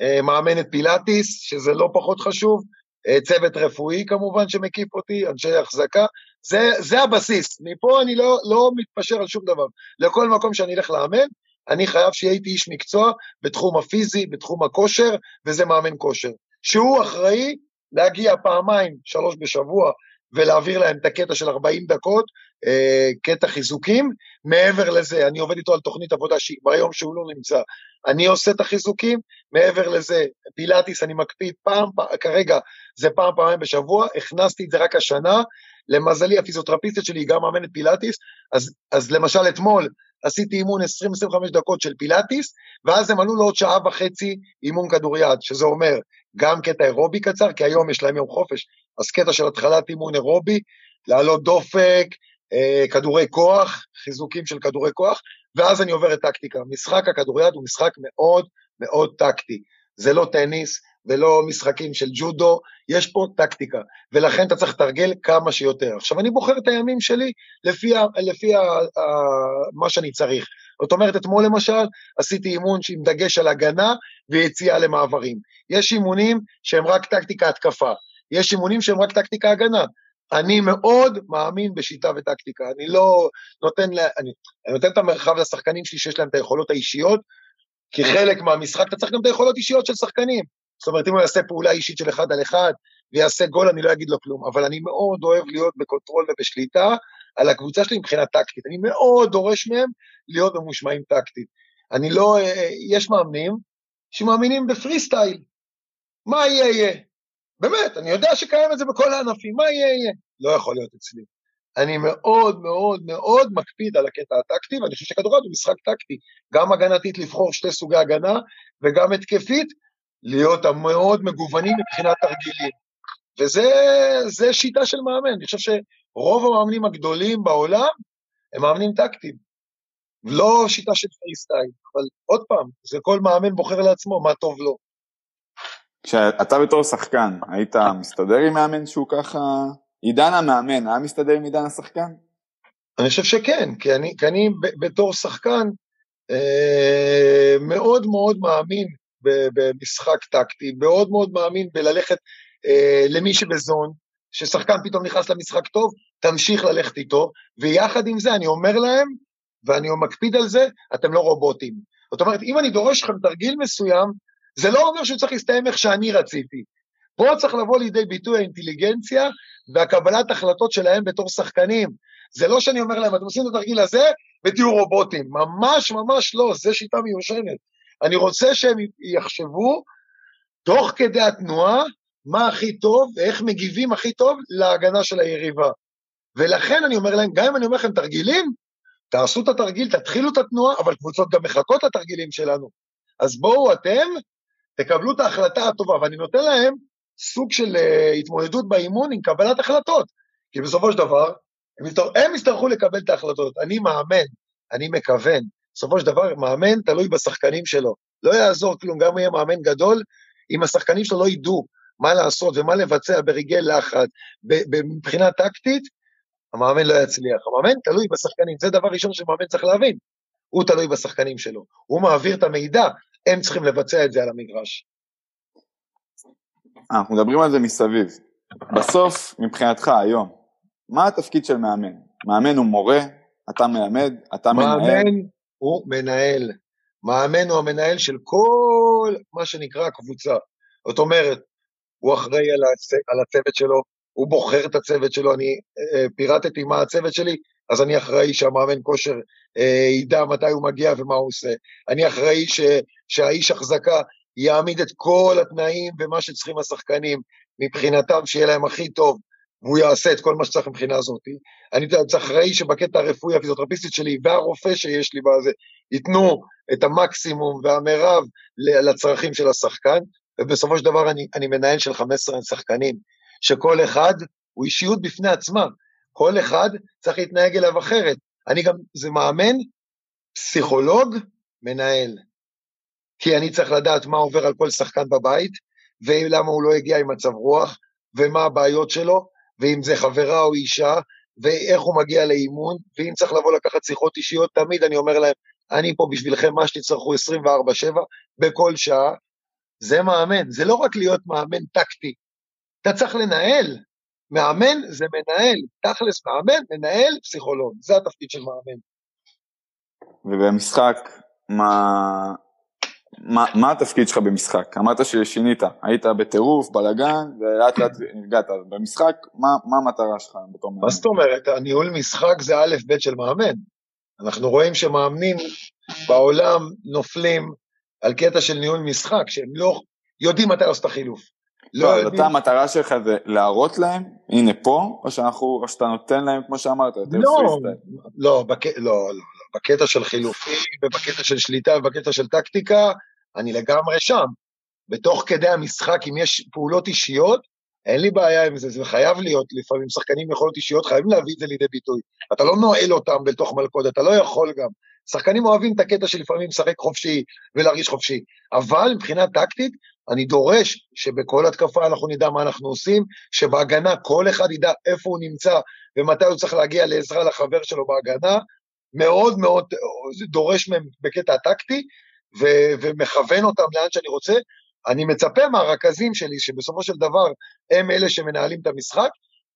אה, מאמנת פילאטיס, שזה לא פחות חשוב, אה, צוות רפואי כמובן שמקיף אותי, אנשי החזקה, זה, זה הבסיס, מפה אני לא, לא מתפשר על שום דבר. לכל מקום שאני אלך לאמן, אני חייב שיהיה איתי איש מקצוע בתחום הפיזי, בתחום הכושר, וזה מאמן כושר. שהוא אחראי להגיע פעמיים, שלוש בשבוע, ולהעביר להם את הקטע של 40 דקות, אה, קטע חיזוקים. מעבר לזה, אני עובד איתו על תוכנית עבודה שהיא ביום שהוא לא נמצא. אני עושה את החיזוקים, מעבר לזה, פילאטיס אני מקפיד פעם, כרגע זה פעם, פעמיים בשבוע, הכנסתי את זה רק השנה, למזלי הפיזיותרפיסטית שלי היא גם מאמנת פילאטיס, אז, אז למשל אתמול עשיתי אימון 20-25 דקות של פילאטיס, ואז הם עלו לעוד שעה וחצי אימון כדוריד, שזה אומר גם קטע אירובי קצר, כי היום יש להם יום חופש, אז קטע של התחלת אימון אירובי, לעלות דופק, אה, כדורי כוח, חיזוקים של כדורי כוח, ואז אני עובר את טקטיקה. משחק הכדוריד הוא משחק מאוד מאוד טקטי. זה לא טניס ולא משחקים של ג'ודו, יש פה טקטיקה, ולכן אתה צריך לתרגל כמה שיותר. עכשיו, אני בוחר את הימים שלי לפי, ה, לפי ה, ה, מה שאני צריך. זאת אומרת, אתמול למשל עשיתי אימון עם דגש על הגנה ויציאה למעברים. יש אימונים שהם רק טקטיקה התקפה, יש אימונים שהם רק טקטיקה הגנה. אני מאוד מאמין בשיטה וטקטיקה, אני לא נותן, לה, אני, אני נותן את המרחב לשחקנים שלי שיש להם את היכולות האישיות, כי חלק מהמשחק אתה צריך גם את היכולות אישיות של שחקנים. זאת אומרת, אם הוא יעשה פעולה אישית של אחד על אחד ויעשה גול, אני לא אגיד לו כלום, אבל אני מאוד אוהב להיות ב control ובשליטה על הקבוצה שלי מבחינה טקטית. אני מאוד דורש מהם להיות ממושמעים טקטית. אני לא, אה, יש מאמנים שמאמינים בפרי סטייל. מה יהיה יהיה. באמת, אני יודע שקיים את זה בכל הענפים, מה יהיה יהיה. לא יכול להיות אצלי. אני מאוד מאוד מאוד מקפיד על הקטע הטקטי, ואני חושב שכדורגל הוא משחק טקטי, גם הגנתית לבחור שתי סוגי הגנה, וגם התקפית, להיות מאוד מגוונים מבחינת תרגילים. וזה שיטה של מאמן, אני חושב שרוב המאמנים הגדולים בעולם הם מאמנים טקטיים. לא שיטה של פרי סטייל, אבל עוד פעם, זה כל מאמן בוחר לעצמו מה טוב לו.
כשאתה בתור שחקן, היית מסתדר עם מאמן שהוא ככה... עידן המאמן, היה מסתדר עם עידן השחקן?
אני חושב שכן, כי אני, כי אני בתור שחקן אה, מאוד מאוד מאמין במשחק טקטי, מאוד מאוד מאמין בללכת אה, למי שבזון, ששחקן פתאום נכנס למשחק טוב, תמשיך ללכת איתו, ויחד עם זה אני אומר להם, ואני מקפיד על זה, אתם לא רובוטים. זאת אומרת, אם אני דורש לכם תרגיל מסוים, זה לא אומר שהוא צריך להסתיים איך שאני רציתי. פה צריך לבוא לידי ביטוי האינטליגנציה והקבלת החלטות שלהם בתור שחקנים. זה לא שאני אומר להם, אתם עושים את התרגיל הזה ותהיו רובוטים. ממש ממש לא, זו שיטה מיושנת. אני רוצה שהם יחשבו, תוך כדי התנועה, מה הכי טוב ואיך מגיבים הכי טוב להגנה של היריבה. ולכן אני אומר להם, גם אם אני אומר לכם תרגילים, תעשו את התרגיל, תתחילו את התנועה, אבל קבוצות גם מחכות לתרגילים שלנו. אז בואו אתם, תקבלו את ההחלטה הטובה, ואני נותן להם סוג של uh, התמודדות באימון עם קבלת החלטות. כי בסופו של דבר, הם, יצטר... הם יצטרכו לקבל את ההחלטות. אני מאמן, אני מכוון. בסופו של דבר, מאמן תלוי בשחקנים שלו. לא יעזור כלום, גם אם יהיה מאמן גדול, אם השחקנים שלו לא ידעו מה לעשות ומה לבצע ברגעי לחץ, מבחינה טקטית, המאמן לא יצליח. המאמן תלוי בשחקנים, זה דבר ראשון שמאמן צריך להבין. הוא תלוי בשחקנים שלו. הוא מעביר את המידע, הם צריכים לבצע את זה על המגרש.
אנחנו מדברים על זה מסביב. בסוף, מבחינתך היום, מה התפקיד של מאמן? מאמן הוא מורה, אתה מלמד, אתה
מאמן
מנהל.
מאמן הוא מנהל. מאמן הוא המנהל של כל מה שנקרא קבוצה. זאת אומרת, הוא אחראי על, הצ... על הצוות שלו, הוא בוחר את הצוות שלו, אני אה, פירטתי מה הצוות שלי, אז אני אחראי שהמאמן כושר אה, ידע מתי הוא מגיע ומה הוא עושה. אני אחראי ש, שהאיש החזקה יעמיד את כל התנאים ומה שצריכים השחקנים מבחינתם, שיהיה להם הכי טוב, והוא יעשה את כל מה שצריך מבחינה הזאת. אני אחראי שבקטע הרפואי, הפיזיותרפיסטית שלי והרופא שיש לי בזה, ייתנו את המקסימום והמרב לצרכים של השחקן, ובסופו של דבר אני, אני מנהל של 15 שחקנים, שכל אחד הוא אישיות בפני עצמה, כל אחד צריך להתנהג אליו אחרת. אני גם, זה מאמן, פסיכולוג, מנהל. כי אני צריך לדעת מה עובר על כל שחקן בבית, ולמה הוא לא הגיע עם מצב רוח, ומה הבעיות שלו, ואם זה חברה או אישה, ואיך הוא מגיע לאימון, ואם צריך לבוא לקחת שיחות אישיות, תמיד אני אומר להם, אני פה בשבילכם, מה שתצטרכו 24-7, בכל שעה. זה מאמן, זה לא רק להיות מאמן טקטי, אתה צריך לנהל. מאמן זה מנהל, תכלס מאמן, מנהל, פסיכולוג, זה התפקיד של מאמן.
ובמשחק, מה, מה, מה התפקיד שלך במשחק? אמרת ששינית, היית בטירוף, בלאגן, ולאט לאט נרגעת. במשחק, מה, מה המטרה שלך בתור מאמן?
מה זאת אומרת? הניהול משחק זה א' ב' של מאמן. אנחנו רואים שמאמנים בעולם נופלים על קטע של ניהול משחק, שהם לא יודעים מתי לעשות את החילוף.
לא, יודעים... אתה המטרה שלך זה להראות להם, הנה פה, או, שאנחנו, או שאתה נותן להם, כמו שאמרת, יותר
לא, לא, בק... לא, לא, לא, בקטע של חילופים, ובקטע של שליטה, ובקטע של טקטיקה, אני לגמרי שם. בתוך כדי המשחק, אם יש פעולות אישיות, אין לי בעיה עם זה, זה חייב להיות, לפעמים שחקנים יכולות אישיות, חייבים להביא את זה לידי ביטוי. אתה לא נועל אותם בתוך מלכודת, אתה לא יכול גם. שחקנים אוהבים את הקטע של לפעמים לשחק חופשי ולהרגיש חופשי, אבל מבחינה טקטית, אני דורש שבכל התקפה אנחנו נדע מה אנחנו עושים, שבהגנה כל אחד ידע איפה הוא נמצא ומתי הוא צריך להגיע לעזרה לחבר שלו בהגנה, מאוד מאוד דורש מהם בקטע הטקטי, ו- ומכוון אותם לאן שאני רוצה. אני מצפה מהרכזים שלי, שבסופו של דבר הם אלה שמנהלים את המשחק,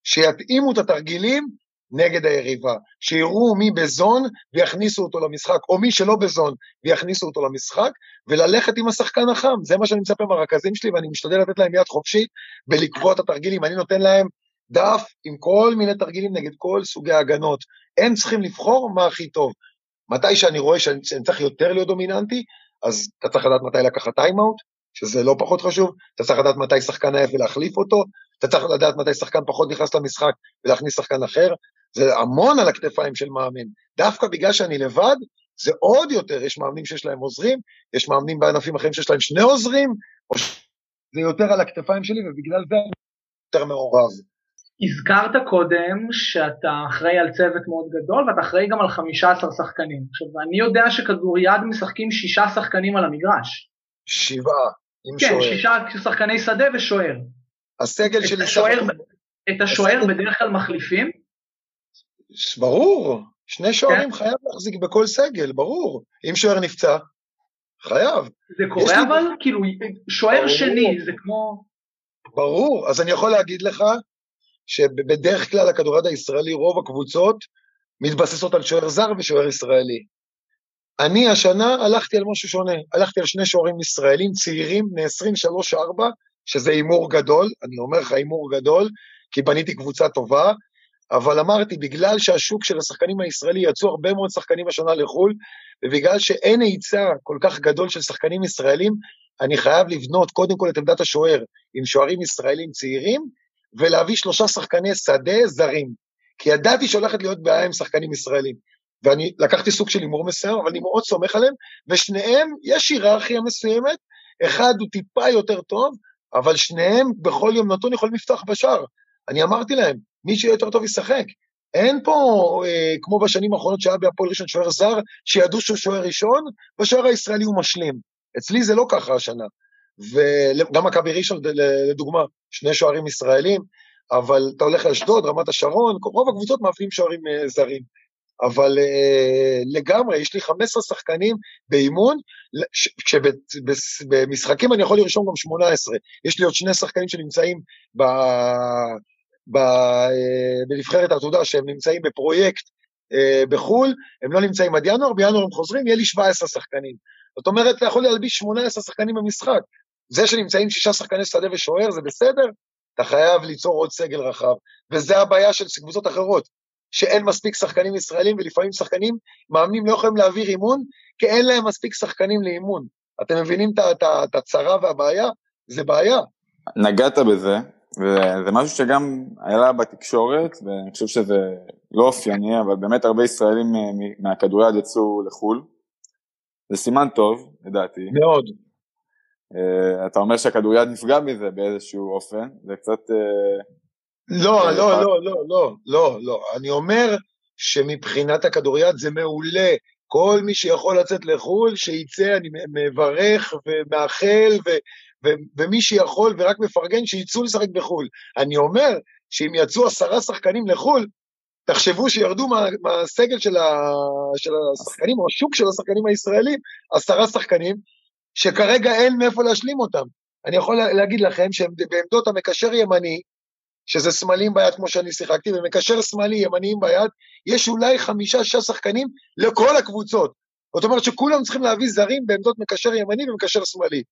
שיתאימו את התרגילים נגד היריבה, שיראו מי בזון ויכניסו אותו למשחק, או מי שלא בזון ויכניסו אותו למשחק, וללכת עם השחקן החם, זה מה שאני מצפה מהרכזים שלי, ואני משתדל לתת להם יד חופשית בלקבוע את התרגילים, אני נותן להם דף עם כל מיני תרגילים נגד כל סוגי ההגנות, הם צריכים לבחור מה הכי טוב. מתי שאני רואה שאני, שאני צריך יותר להיות דומיננטי, אז אתה צריך לדעת מתי לקחת טיימאוט, שזה לא פחות חשוב, אתה צריך לדעת מתי שחקן עייף ולהחליף אותו, אתה צריך לדעת מתי שחקן פחות נכנס למשחק ולהכניס שחקן אחר, זה המון על הכתפיים של מאמן. דווקא בגלל שאני לבד, זה עוד יותר, יש מאמנים שיש להם עוזרים, יש מאמנים בענפים אחרים שיש להם שני עוזרים, או זה יותר על הכתפיים שלי, ובגלל זה אני יותר מעורב.
הזכרת קודם שאתה אחראי על צוות מאוד גדול ואתה אחראי גם על 15 שחקנים. עכשיו, אני יודע שכדוריד משחקים שישה שחקנים על המגרש.
שבעה, עם
כן,
שוער.
כן, שישה שחקני שדה ושוער.
הסגל שלי...
השוער, את השוער בדרך כלל מחליפים?
ברור, שני שוערים כן. חייב להחזיק בכל סגל, ברור. אם שוער נפצע, חייב.
זה קורה אבל? לי... כאילו, שוער ברור. שני, זה כמו...
ברור, אז אני יכול להגיד לך שבדרך כלל הכדורד הישראלי, רוב הקבוצות מתבססות על שוער זר ושוער ישראלי. אני השנה הלכתי על משהו שונה, הלכתי על שני שוערים ישראלים צעירים, בני 23-4, שזה הימור גדול, אני אומר לך הימור גדול, כי בניתי קבוצה טובה, אבל אמרתי, בגלל שהשוק של השחקנים הישראלי יצאו הרבה מאוד שחקנים השנה לחו"ל, ובגלל שאין היצע כל כך גדול של שחקנים ישראלים, אני חייב לבנות קודם כל את עמדת השוער. עם שוערים ישראלים צעירים, ולהביא שלושה שחקני שדה זרים. כי ידעתי שהולכת להיות בעיה עם שחקנים ישראלים. ואני לקחתי סוג של הימור מסוים, אבל אני מאוד סומך עליהם, ושניהם, יש היררכיה מסוימת, אחד הוא טיפה יותר טוב, אבל שניהם בכל יום נתון יכולים לפתוח בשער. אני אמרתי להם, מי שיהיה יותר טוב ישחק. אין פה, אה, כמו בשנים האחרונות שהיה בהפועל ראשון שוער זר, שידעו שהוא שוער ראשון, והשוער הישראלי הוא משלים. אצלי זה לא ככה השנה. וגם מכבי ראשון לדוגמה, שני שוערים ישראלים, אבל אתה הולך לאשדוד, רמת השרון, רוב הקבוצות מאבדים שוערים אה, זרים. אבל uh, לגמרי, יש לי 15 שחקנים באימון, כשבמשחקים אני יכול לרשום גם 18. יש לי עוד שני שחקנים שנמצאים ב, ב, uh, בנבחרת העתודה, שהם נמצאים בפרויקט בחו"ל, הם לא נמצאים עד ינואר, בינואר הם חוזרים, יהיה לי 17 שחקנים. זאת אומרת, אתה יכול להלביש 18 שחקנים במשחק. זה שנמצאים שישה שחקני שדה ושוער זה בסדר, אתה חייב ליצור עוד סגל רחב, וזה הבעיה של קבוצות אחרות. שאין מספיק שחקנים ישראלים, ולפעמים שחקנים, מאמנים לא יכולים להעביר אימון, כי אין להם מספיק שחקנים לאימון. אתם מבינים את הצרה והבעיה? זה בעיה.
נגעת בזה, וזה משהו שגם עלה בתקשורת, ואני חושב שזה לא אופייני, אבל באמת הרבה ישראלים מהכדוריד יצאו לחו"ל. זה סימן טוב, לדעתי.
מאוד.
Uh, אתה אומר שהכדוריד נפגע מזה באיזשהו אופן, זה קצת... Uh,
לא, לא, לא, לא, לא, לא, לא. אני אומר שמבחינת הכדוריד זה מעולה. כל מי שיכול לצאת לחו"ל, שיצא, אני מברך ומאחל, ו, ו, ומי שיכול ורק מפרגן, שיצאו לשחק בחו"ל. אני אומר שאם יצאו עשרה שחקנים לחו"ל, תחשבו שירדו מה, מהסגל של, ה, של השחקנים, או השוק של השחקנים הישראלים, עשרה שחקנים, שכרגע אין מאיפה להשלים אותם. אני יכול להגיד לכם שהם בעמדות המקשר ימני, שזה שמאליים ביד כמו שאני שיחקתי, ומקשר שמאלי ימניים ביד, יש אולי חמישה-שישה שחקנים לכל הקבוצות. זאת אומרת שכולם צריכים להביא זרים בעמדות מקשר ימני ומקשר שמאלי.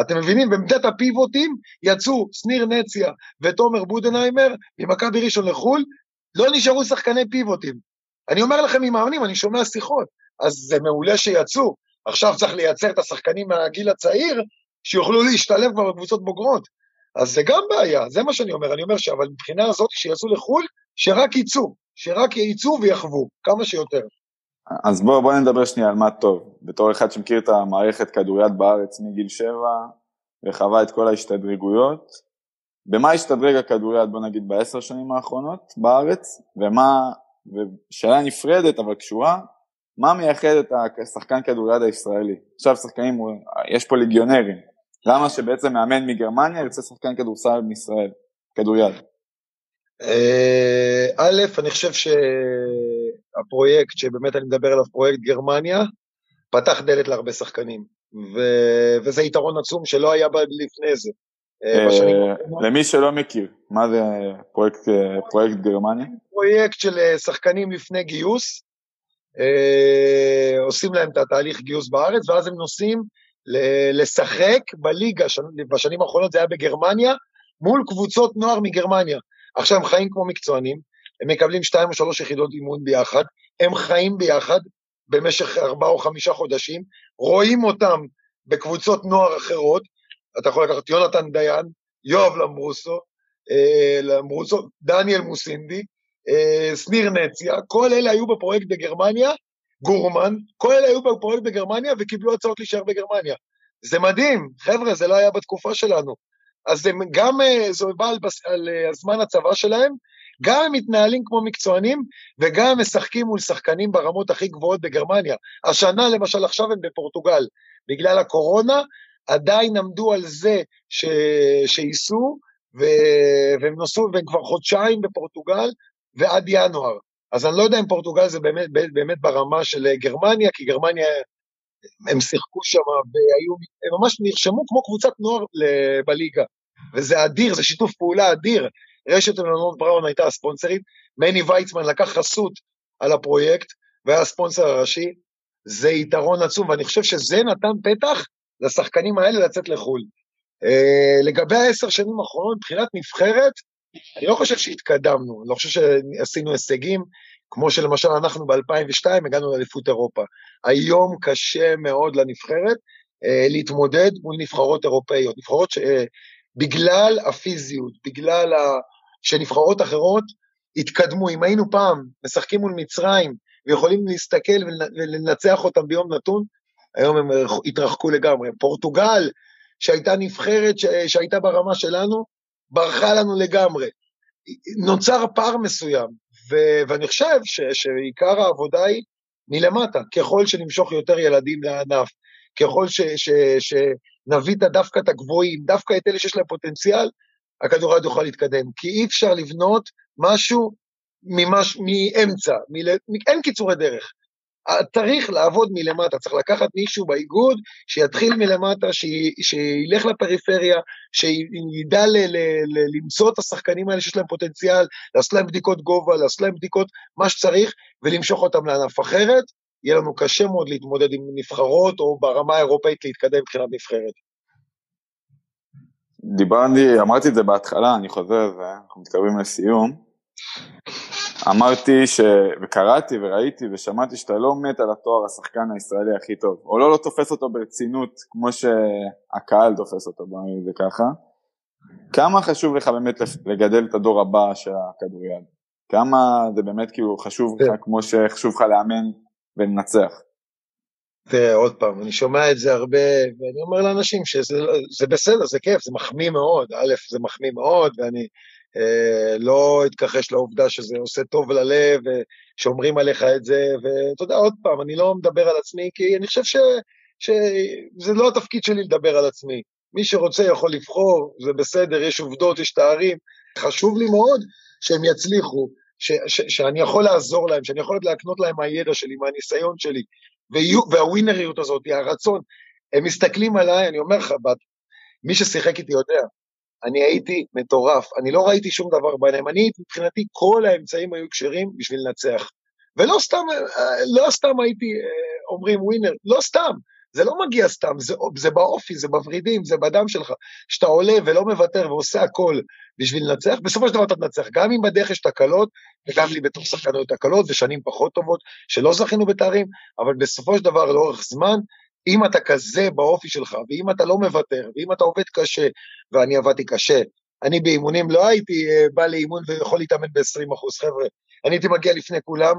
אתם מבינים? בעמדת הפיבוטים יצאו שניר נציה ותומר בודנהיימר ממכבי ראשון לחו"ל, לא נשארו שחקני פיבוטים. אני אומר לכם ממאמנים, אני שומע שיחות, אז זה מעולה שיצאו. עכשיו צריך לייצר את השחקנים מהגיל הצעיר, שיוכלו להשתלב כבר בקבוצות בוגרות. אז זה גם בעיה, זה מה שאני אומר, אני אומר שאבל מבחינה הזאת שיצאו לחו"ל, שרק יצאו, שרק יצאו ויחוו, כמה שיותר.
אז בואו בוא נדבר שנייה על מה טוב. בתור אחד שמכיר את המערכת כדוריד בארץ מגיל שבע, וחווה את כל ההשתדרגויות, במה השתדרג הכדוריד, בוא נגיד, בעשר שנים האחרונות בארץ, ומה, ושאלה נפרדת אבל קשורה, מה מייחד את השחקן כדוריד הישראלי? עכשיו שחקנים, יש פה ליגיונרים, למה שבעצם מאמן מגרמניה יוצא שחקן כדורסל מישראל, כדוריד?
אה, א', אני חושב שהפרויקט, שבאמת אני מדבר עליו, פרויקט גרמניה, פתח דלת להרבה שחקנים, ו... וזה יתרון עצום שלא היה לפני זה.
אה, אה, למי שלא מכיר, מה זה פרויקט, פרויקט גרמניה?
פרויקט של שחקנים לפני גיוס, עושים להם את התהליך גיוס בארץ, ואז הם נוסעים לשחק בליגה, בשנים האחרונות זה היה בגרמניה, מול קבוצות נוער מגרמניה. עכשיו הם חיים כמו מקצוענים, הם מקבלים שתיים או שלוש יחידות אימון ביחד, הם חיים ביחד במשך ארבעה או חמישה חודשים, רואים אותם בקבוצות נוער אחרות, אתה יכול לקחת יונתן דיין, יואב למברוסו, אה, למברוסו, דניאל מוסינדי, אה, שניר נציה, כל אלה היו בפרויקט בגרמניה, גורמן, כל אלה היו בפרויקט בגרמניה וקיבלו הצעות להישאר בגרמניה. זה מדהים, חבר'ה, זה לא היה בתקופה שלנו. אז הם גם, אה, זה בא על, על אה, הזמן הצבא שלהם, גם הם מתנהלים כמו מקצוענים, וגם הם משחקים מול שחקנים ברמות הכי גבוהות בגרמניה. השנה, למשל, עכשיו הם בפורטוגל. בגלל הקורונה, עדיין עמדו על זה ש... שייסעו, ו... והם נסעו, והם כבר חודשיים בפורטוגל, ועד ינואר. אז אני לא יודע אם פורטוגל זה באמת, באמת ברמה של גרמניה, כי גרמניה, הם שיחקו שם והיו, הם ממש נרשמו כמו קבוצת נוער בליגה. וזה אדיר, זה שיתוף פעולה אדיר. רשת מלונות בראון הייתה הספונסרית, מני ויצמן לקח חסות על הפרויקט והיה הספונסר הראשי. זה יתרון עצום, ואני חושב שזה נתן פתח לשחקנים האלה לצאת לחו"ל. Uh, לגבי העשר שנים האחרונות, מבחינת נבחרת, אני לא חושב שהתקדמנו, אני לא חושב שעשינו הישגים, כמו שלמשל אנחנו ב-2002 הגענו לאליפות אירופה. היום קשה מאוד לנבחרת אה, להתמודד מול נבחרות אירופאיות, נבחרות שבגלל אה, הפיזיות, בגלל ה... שנבחרות אחרות התקדמו. אם היינו פעם משחקים מול מצרים ויכולים להסתכל ולנצח אותם ביום נתון, היום הם התרחקו לגמרי. פורטוגל, שהייתה נבחרת שהייתה ברמה שלנו, ברחה לנו לגמרי. נוצר פער מסוים, ו- ואני חושב ש- שעיקר העבודה היא מלמטה, ככל שנמשוך יותר ילדים לענף, ככל ש- ש- ש- נביא דווקא את הגבוהים, דווקא את אלה שיש להם פוטנציאל, הכדורגל יוכל להתקדם. כי אי אפשר לבנות משהו ממש, מאמצע, מל... אין קיצורי דרך. צריך לעבוד מלמטה, צריך לקחת מישהו באיגוד שיתחיל מלמטה. שילך לפריפריה, שידע ל... ל... ל... למצוא את השחקנים האלה שיש להם פוטנציאל, לעשות להם בדיקות גובה, לעשות להם בדיקות מה שצריך, ולמשוך אותם לענף אחרת. יהיה לנו קשה מאוד להתמודד עם נבחרות, או ברמה האירופאית להתקדם מבחינת נבחרת.
דיברתי, אמרתי את זה בהתחלה, אני חוזר אנחנו מתקרבים לסיום. אמרתי ש... וקראתי וראיתי ושמעתי שאתה לא מת על התואר השחקן הישראלי הכי טוב, או לא לא תופס אותו ברצינות כמו שהקהל תופס אותו, בוא נגיד זה ככה. כמה חשוב לך באמת לגדל את הדור הבא של הכדוריד? כמה זה באמת כאילו חשוב לך. כמו שחשוב לך לאמן ולנצח?
תראה, עוד פעם, אני שומע את זה הרבה, ואני אומר לאנשים שזה בסדר, זה כיף, זה מחמיא מאוד, א', זה מחמיא מאוד, ואני לא אתכחש לעובדה שזה עושה טוב ללב, ושאומרים עליך את זה, ואתה יודע, עוד פעם, אני לא מדבר על עצמי, כי אני חושב ש, שזה לא התפקיד שלי לדבר על עצמי. מי שרוצה יכול לבחור, זה בסדר, יש עובדות, יש תארים. חשוב לי מאוד שהם יצליחו, ש, ש, שאני יכול לעזור להם, שאני יכול להקנות להם מהידע שלי, מהניסיון שלי, והווינריות הזאת, הרצון. הם מסתכלים עליי, אני אומר לך, מי ששיחק איתי יודע, אני הייתי מטורף, אני לא ראיתי שום דבר בעיניים, אני מבחינתי כל האמצעים היו כשרים בשביל לנצח. ולא סתם, לא סתם הייתי אה, אומרים ווינר, לא סתם, זה לא מגיע סתם, זה, זה באופי, זה בוורידים, זה בדם שלך. כשאתה עולה ולא מוותר ועושה הכל בשביל לנצח, בסופו של דבר אתה תנצח, גם אם בדרך יש תקלות, וגם לי בתור שחקנות תקלות ושנים פחות טובות, שלא זכינו בתארים, אבל בסופו של דבר, לאורך זמן, אם אתה כזה באופי שלך, ואם אתה לא מוותר, ואם אתה עובד קשה, ואני עבדתי קשה, אני באימונים לא הייתי אה, בא לאימון ויכול להתאמן ב-20 אחוז, חבר'ה, אני הייתי מגיע לפני כולם,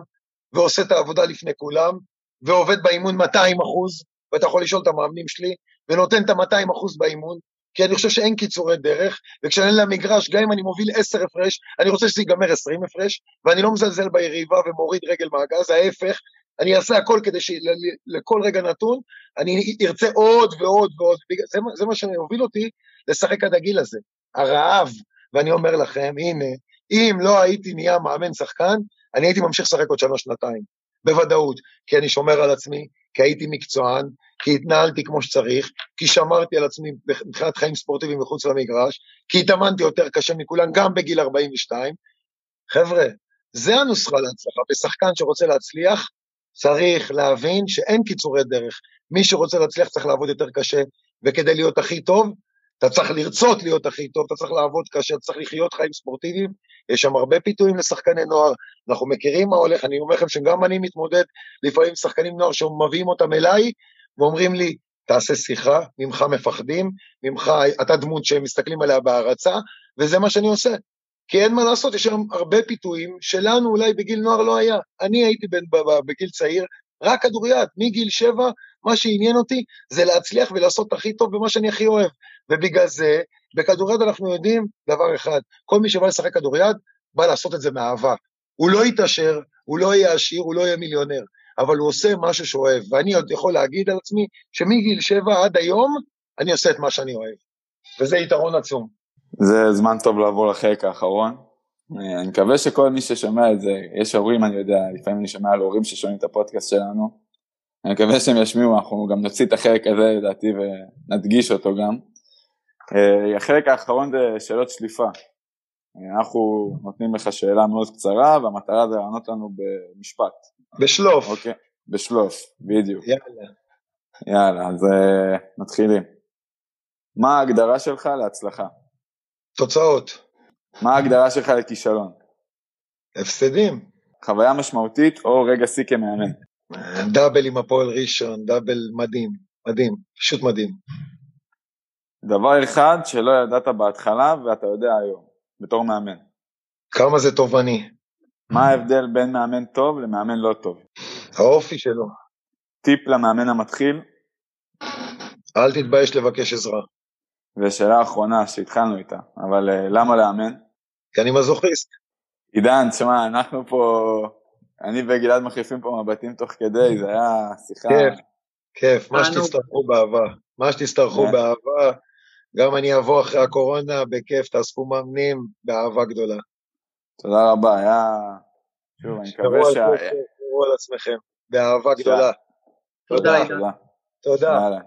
ועושה את העבודה לפני כולם, ועובד באימון 200 אחוז, ואתה יכול לשאול את המאמנים שלי, ונותן את ה-200 אחוז באימון, כי אני חושב שאין קיצורי דרך, וכשאני למגרש, גם אם אני מוביל 10 הפרש, אני רוצה שזה ייגמר 20 הפרש, ואני לא מזלזל ביריבה ומוריד רגל מהגז, ההפך, אני אעשה הכל כדי שלכל רגע נתון, אני ארצה עוד ועוד ועוד, זה, זה מה שיוביל אותי לשחק עד הגיל הזה. הרעב, ואני אומר לכם, הנה, אם לא הייתי נהיה מאמן שחקן, אני הייתי ממשיך לשחק עוד שנה-שנתיים, בוודאות, כי אני שומר על עצמי, כי הייתי מקצוען, כי התנהלתי כמו שצריך, כי שמרתי על עצמי מבחינת חיים ספורטיביים מחוץ למגרש, כי התאמנתי יותר קשה מכולם, גם בגיל 42. חבר'ה, זה הנוסחה להצלחה, בשחקן שרוצה להצליח, צריך להבין שאין קיצורי דרך. מי שרוצה להצליח צריך לעבוד יותר קשה, וכדי להיות הכי טוב, אתה צריך לרצות להיות הכי טוב, אתה צריך לעבוד קשה, אתה צריך לחיות חיים ספורטיביים, יש שם הרבה פיתויים לשחקני נוער, אנחנו מכירים מה הולך, אני אומר לכם שגם אני מתמודד לפעמים עם שחקנים נוער שמביאים אותם אליי, ואומרים לי, תעשה שיחה, ממך מפחדים, ממך, אתה דמות שהם מסתכלים עליה בהערצה, וזה מה שאני עושה. כי אין מה לעשות, יש שם הרבה פיתויים שלנו אולי בגיל נוער לא היה. אני הייתי בן, בגיל צעיר, רק כדוריד, מגיל שבע, מה שעניין אותי זה להצליח ולעשות הכי טוב במה שאני הכי אוהב. ובגלל זה, בכדוריד אנחנו יודעים דבר אחד, כל מי שבא לשחק כדוריד, בא לעשות את זה מאהבה. הוא לא יתעשר, הוא לא יהיה עשיר, הוא לא יהיה מיליונר, אבל הוא עושה משהו שהוא אוהב. ואני עוד יכול להגיד על עצמי שמגיל שבע עד היום, אני עושה את מה שאני אוהב. וזה יתרון עצום.
זה זמן טוב לעבור לחלק האחרון. אני מקווה שכל מי ששומע את זה, יש הורים, אני יודע, לפעמים אני שומע על הורים ששומעים את הפודקאסט שלנו. אני מקווה שהם ישמיעו, אנחנו גם נוציא את החלק הזה לדעתי ונדגיש אותו גם. אה, החלק האחרון זה שאלות שליפה. אנחנו נותנים לך שאלה מאוד קצרה, והמטרה זה לענות לנו במשפט.
בשלוף.
אוקיי, בשלוף, בדיוק.
יאללה.
יאללה, אז מתחילים. מה ההגדרה שלך להצלחה?
תוצאות.
מה ההגדרה שלך לכישלון?
הפסדים.
חוויה משמעותית או רגע שיא כמאמן?
דאבל עם הפועל ראשון, דאבל מדהים, מדהים, פשוט מדהים.
דבר אחד שלא ידעת בהתחלה ואתה יודע היום, בתור מאמן.
כמה זה תובעני.
מה ההבדל בין מאמן טוב למאמן לא טוב?
האופי שלו.
טיפ למאמן המתחיל?
אל תתבייש לבקש עזרה.
ושאלה אחרונה שהתחלנו איתה, אבל uh, למה לאמן?
כי אני מזוכיסט.
עידן, תשמע, אנחנו פה, אני וגלעד מחליפים פה מבטים תוך כדי, זה היה שיחה...
כיף, כיף, מה שתצטרכו באהבה. מה שתצטרכו באהבה. גם אני אבוא אחרי הקורונה, בכיף, תאספו מאמנים, באהבה גדולה.
תודה רבה, היה... שוב, אני מקווה שה...
תשמרו על עצמכם, באהבה גדולה.
תודה,
תודה. תודה.